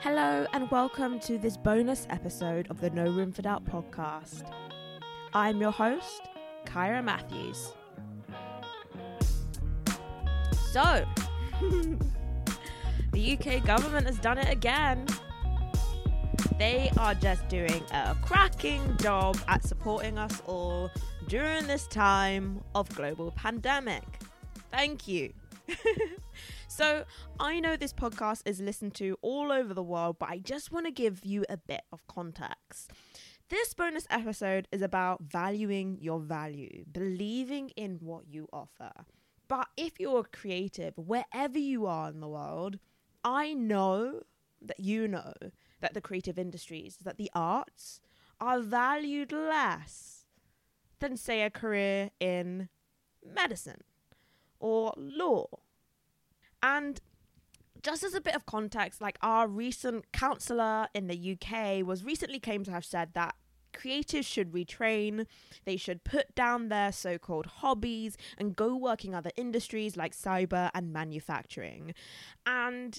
Hello, and welcome to this bonus episode of the No Room for Doubt podcast. I'm your host, Kyra Matthews. So, the UK government has done it again. They are just doing a cracking job at supporting us all during this time of global pandemic. Thank you. so, I know this podcast is listened to all over the world, but I just want to give you a bit of context. This bonus episode is about valuing your value, believing in what you offer. But if you're creative, wherever you are in the world, I know that you know that the creative industries, that the arts are valued less than, say, a career in medicine or law. And just as a bit of context, like our recent councillor in the UK was recently claimed to have said that creatives should retrain, they should put down their so called hobbies and go work in other industries like cyber and manufacturing. And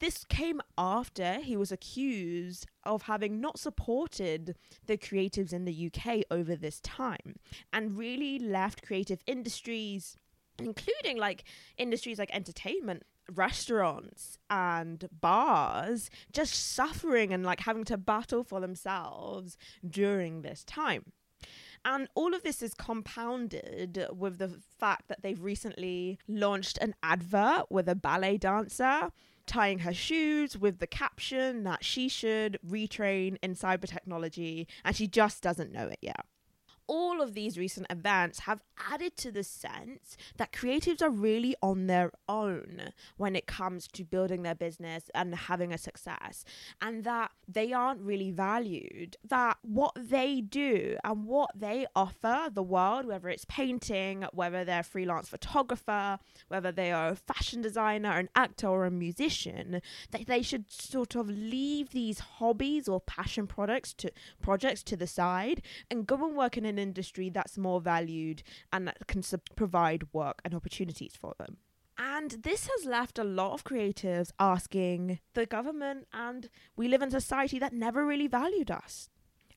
this came after he was accused of having not supported the creatives in the UK over this time and really left creative industries including like industries like entertainment restaurants and bars just suffering and like having to battle for themselves during this time. And all of this is compounded with the fact that they've recently launched an advert with a ballet dancer tying her shoes with the caption that she should retrain in cyber technology and she just doesn't know it yet all of these recent events have added to the sense that creatives are really on their own when it comes to building their business and having a success, and that they aren't really valued. That what they do and what they offer the world, whether it's painting, whether they're a freelance photographer, whether they are a fashion designer, an actor, or a musician, that they should sort of leave these hobbies or passion products to projects to the side and go and work in an industry that's more valued and that can su- provide work and opportunities for them. And this has left a lot of creatives asking the government, and we live in a society that never really valued us.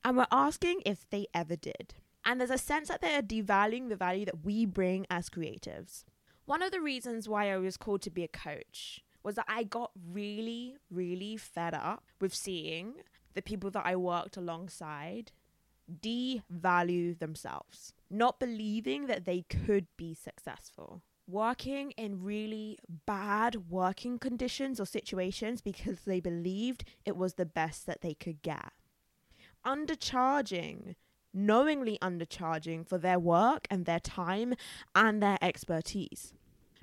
And we're asking if they ever did. And there's a sense that they're devaluing the value that we bring as creatives. One of the reasons why I was called to be a coach was that I got really, really fed up with seeing the people that I worked alongside devalue themselves, not believing that they could be successful. Working in really bad working conditions or situations because they believed it was the best that they could get. Undercharging, knowingly undercharging for their work and their time and their expertise.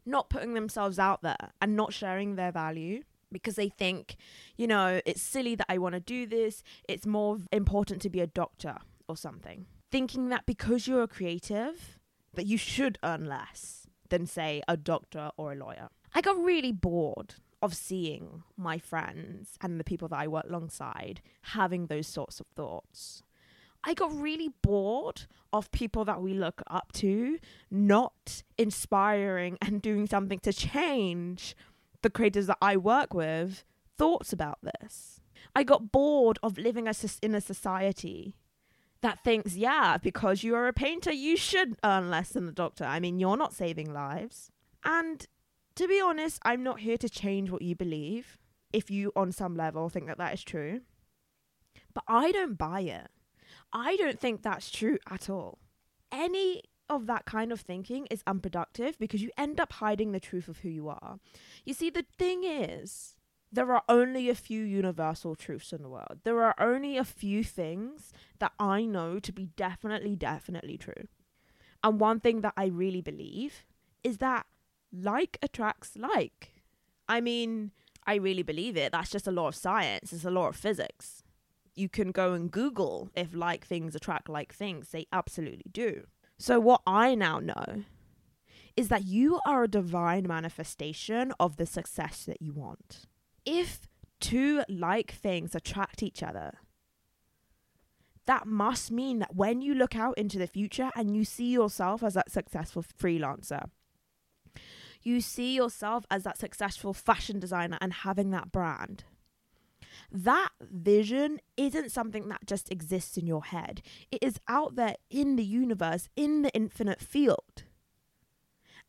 Not putting themselves out there and not sharing their value because they think, you know, it's silly that I want to do this. It's more important to be a doctor or something. Thinking that because you're a creative, that you should earn less than, say, a doctor or a lawyer. I got really bored of seeing my friends and the people that I work alongside having those sorts of thoughts. I got really bored of people that we look up to not inspiring and doing something to change the creators that I work with thoughts about this. I got bored of living in a society that thinks, yeah, because you are a painter, you should earn less than the doctor. I mean, you're not saving lives. And to be honest, I'm not here to change what you believe if you, on some level, think that that is true. But I don't buy it. I don't think that's true at all. Any of that kind of thinking is unproductive because you end up hiding the truth of who you are. You see, the thing is, there are only a few universal truths in the world. There are only a few things that I know to be definitely, definitely true. And one thing that I really believe is that like attracts like. I mean, I really believe it. That's just a law of science, it's a law of physics. You can go and Google if like things attract like things. They absolutely do. So, what I now know is that you are a divine manifestation of the success that you want if two like things attract each other, that must mean that when you look out into the future and you see yourself as that successful freelancer, you see yourself as that successful fashion designer and having that brand, That vision isn't something that just exists in your head, it is out there in the universe, in the infinite field.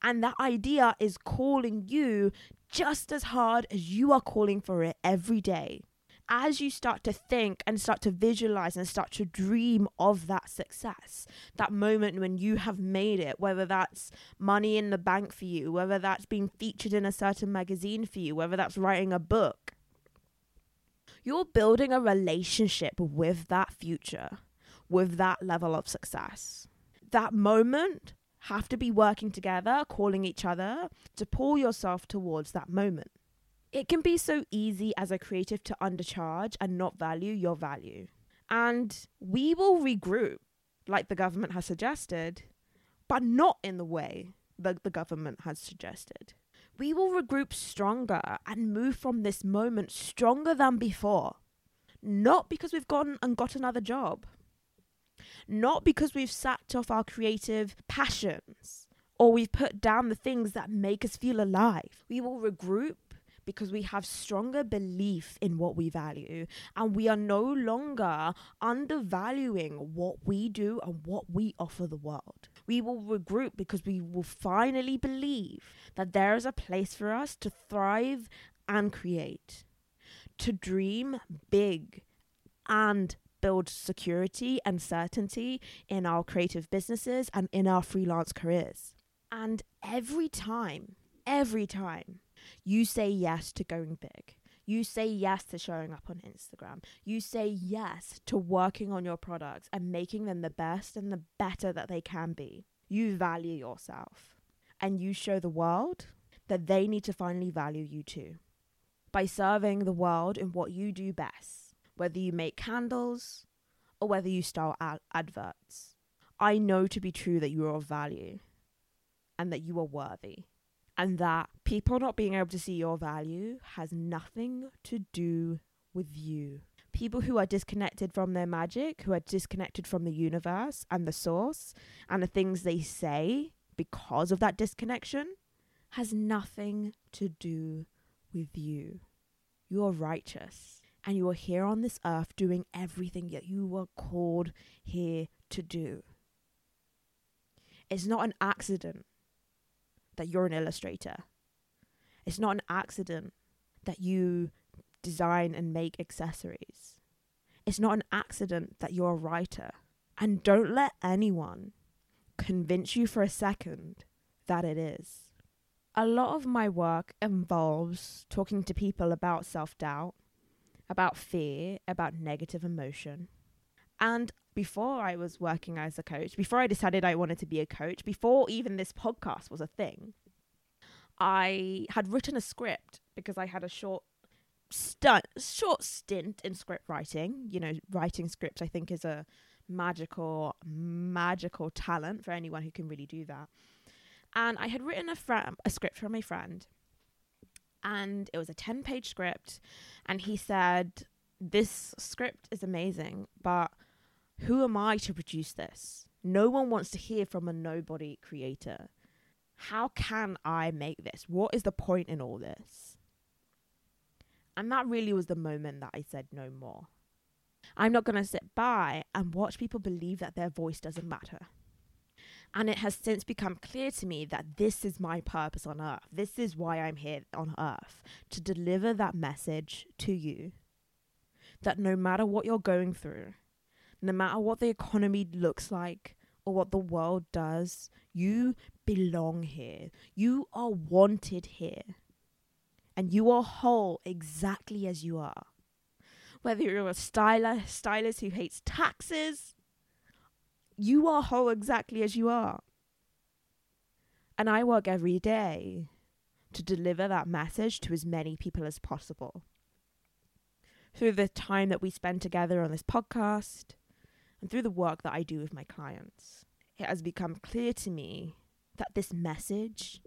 And that idea is calling you just as hard as you are calling for it every day. As you start to think and start to visualize and start to dream of that success, that moment when you have made it, whether that's money in the bank for you, whether that's being featured in a certain magazine for you, whether that's writing a book, you're building a relationship with that future, with that level of success. That moment have to be working together, calling each other to pull yourself towards that moment. It can be so easy as a creative to undercharge and not value your value. And we will regroup, like the government has suggested, but not in the way that the government has suggested. We will regroup stronger and move from this moment stronger than before. Not because we've gone and got another job, not because we've sacked off our creative passions or we've put down the things that make us feel alive. We will regroup because we have stronger belief in what we value and we are no longer undervaluing what we do and what we offer the world. We will regroup because we will finally believe that there is a place for us to thrive and create, to dream big and build security and certainty in our creative businesses and in our freelance careers. And every time, every time you say yes to going big, you say yes to showing up on Instagram, you say yes to working on your products and making them the best and the better that they can be, you value yourself and you show the world that they need to finally value you too by serving the world in what you do best whether you make candles or whether you style ad- adverts. I know to be true that you are of value and that you are worthy, and that people not being able to see your value has nothing to do with you. People who are disconnected from their magic, who are disconnected from the universe and the source and the things they say because of that disconnection, has nothing to do with you. You are righteous and you are here on this earth doing everything that you were called here to do. It's not an accident that you're an illustrator. It's not an accident that you design and make accessories. It's not an accident that you're a writer. And don't let anyone convince you for a second that it is. A lot of my work involves talking to people about self doubt, about fear, about negative emotion. And before I was working as a coach, before I decided I wanted to be a coach, before even this podcast was a thing, I had written a script because I had a short stunt, short stint in script writing. You know, writing scripts I think is a magical, magical talent for anyone who can really do that. And I had written a, fr- a script for my friend and it was a 10 page script and he said this script is amazing but who am i to produce this? No one wants to hear from a nobody creator. How can i make this? What is the point in all this? And that really was the moment that i said no more. I'm not going to sit by and watch people believe that their voice doesn't matter and it has since become clear to me that this is my purpose on earth. This is why I'm here on earth to deliver that message to you. That no matter what you're going through, no matter what the economy looks like or what the world does, you belong here. You are wanted here. And you are whole exactly as you are. Whether you're a stylist, stylist who hates taxes, you are whole exactly as you are. And I work every day to deliver that message to as many people as possible. Through the time that we spend together on this podcast and through the work that I do with my clients, it has become clear to me that this message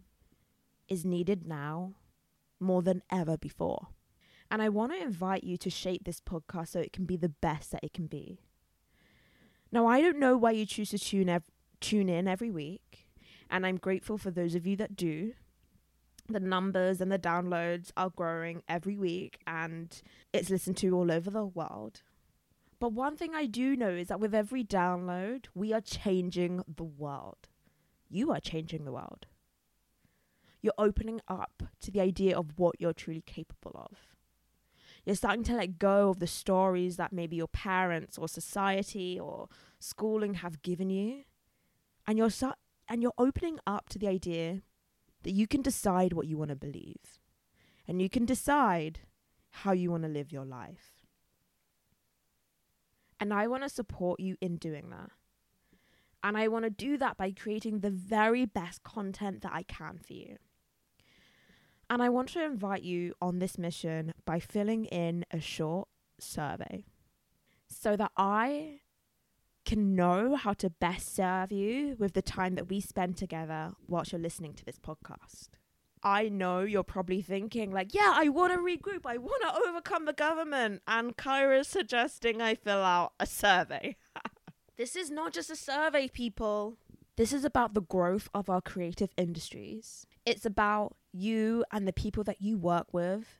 is needed now more than ever before. And I want to invite you to shape this podcast so it can be the best that it can be. Now, I don't know why you choose to tune, ev- tune in every week, and I'm grateful for those of you that do. The numbers and the downloads are growing every week and it's listened to all over the world. But one thing I do know is that with every download, we are changing the world. You are changing the world. You're opening up to the idea of what you're truly capable of. You're starting to let go of the stories that maybe your parents or society or schooling have given you. And you're and you're opening up to the idea that you can decide what you want to believe. And you can decide how you want to live your life. And I want to support you in doing that. And I want to do that by creating the very best content that I can for you. And I want to invite you on this mission by filling in a short survey so that I can know how to best serve you with the time that we spend together whilst you're listening to this podcast. I know you're probably thinking, like, yeah, I want to regroup. I want to overcome the government. And Kyra's suggesting I fill out a survey. this is not just a survey, people. This is about the growth of our creative industries. It's about you and the people that you work with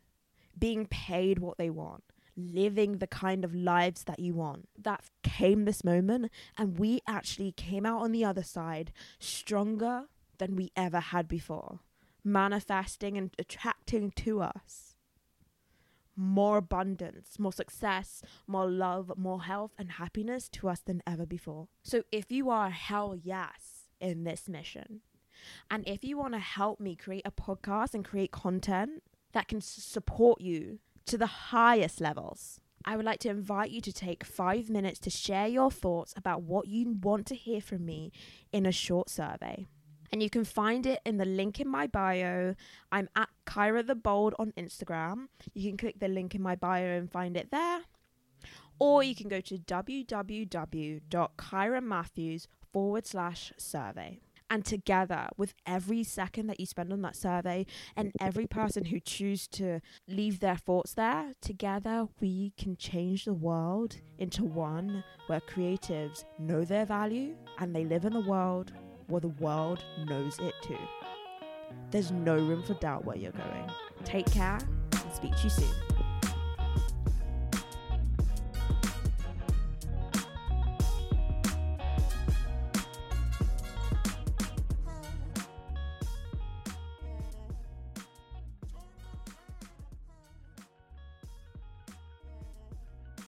being paid what they want, living the kind of lives that you want. That came this moment, and we actually came out on the other side stronger than we ever had before, manifesting and attracting to us more abundance, more success, more love, more health, and happiness to us than ever before. So, if you are hell yes in this mission, and if you want to help me create a podcast and create content that can support you to the highest levels, I would like to invite you to take five minutes to share your thoughts about what you want to hear from me in a short survey. And you can find it in the link in my bio. I'm at Kyra the Bold on Instagram. You can click the link in my bio and find it there. Or you can go to www.kyramatthews forward slash survey. And together, with every second that you spend on that survey and every person who choose to leave their thoughts there, together we can change the world into one where creatives know their value and they live in a world where the world knows it too. There's no room for doubt where you're going. Take care and speak to you soon.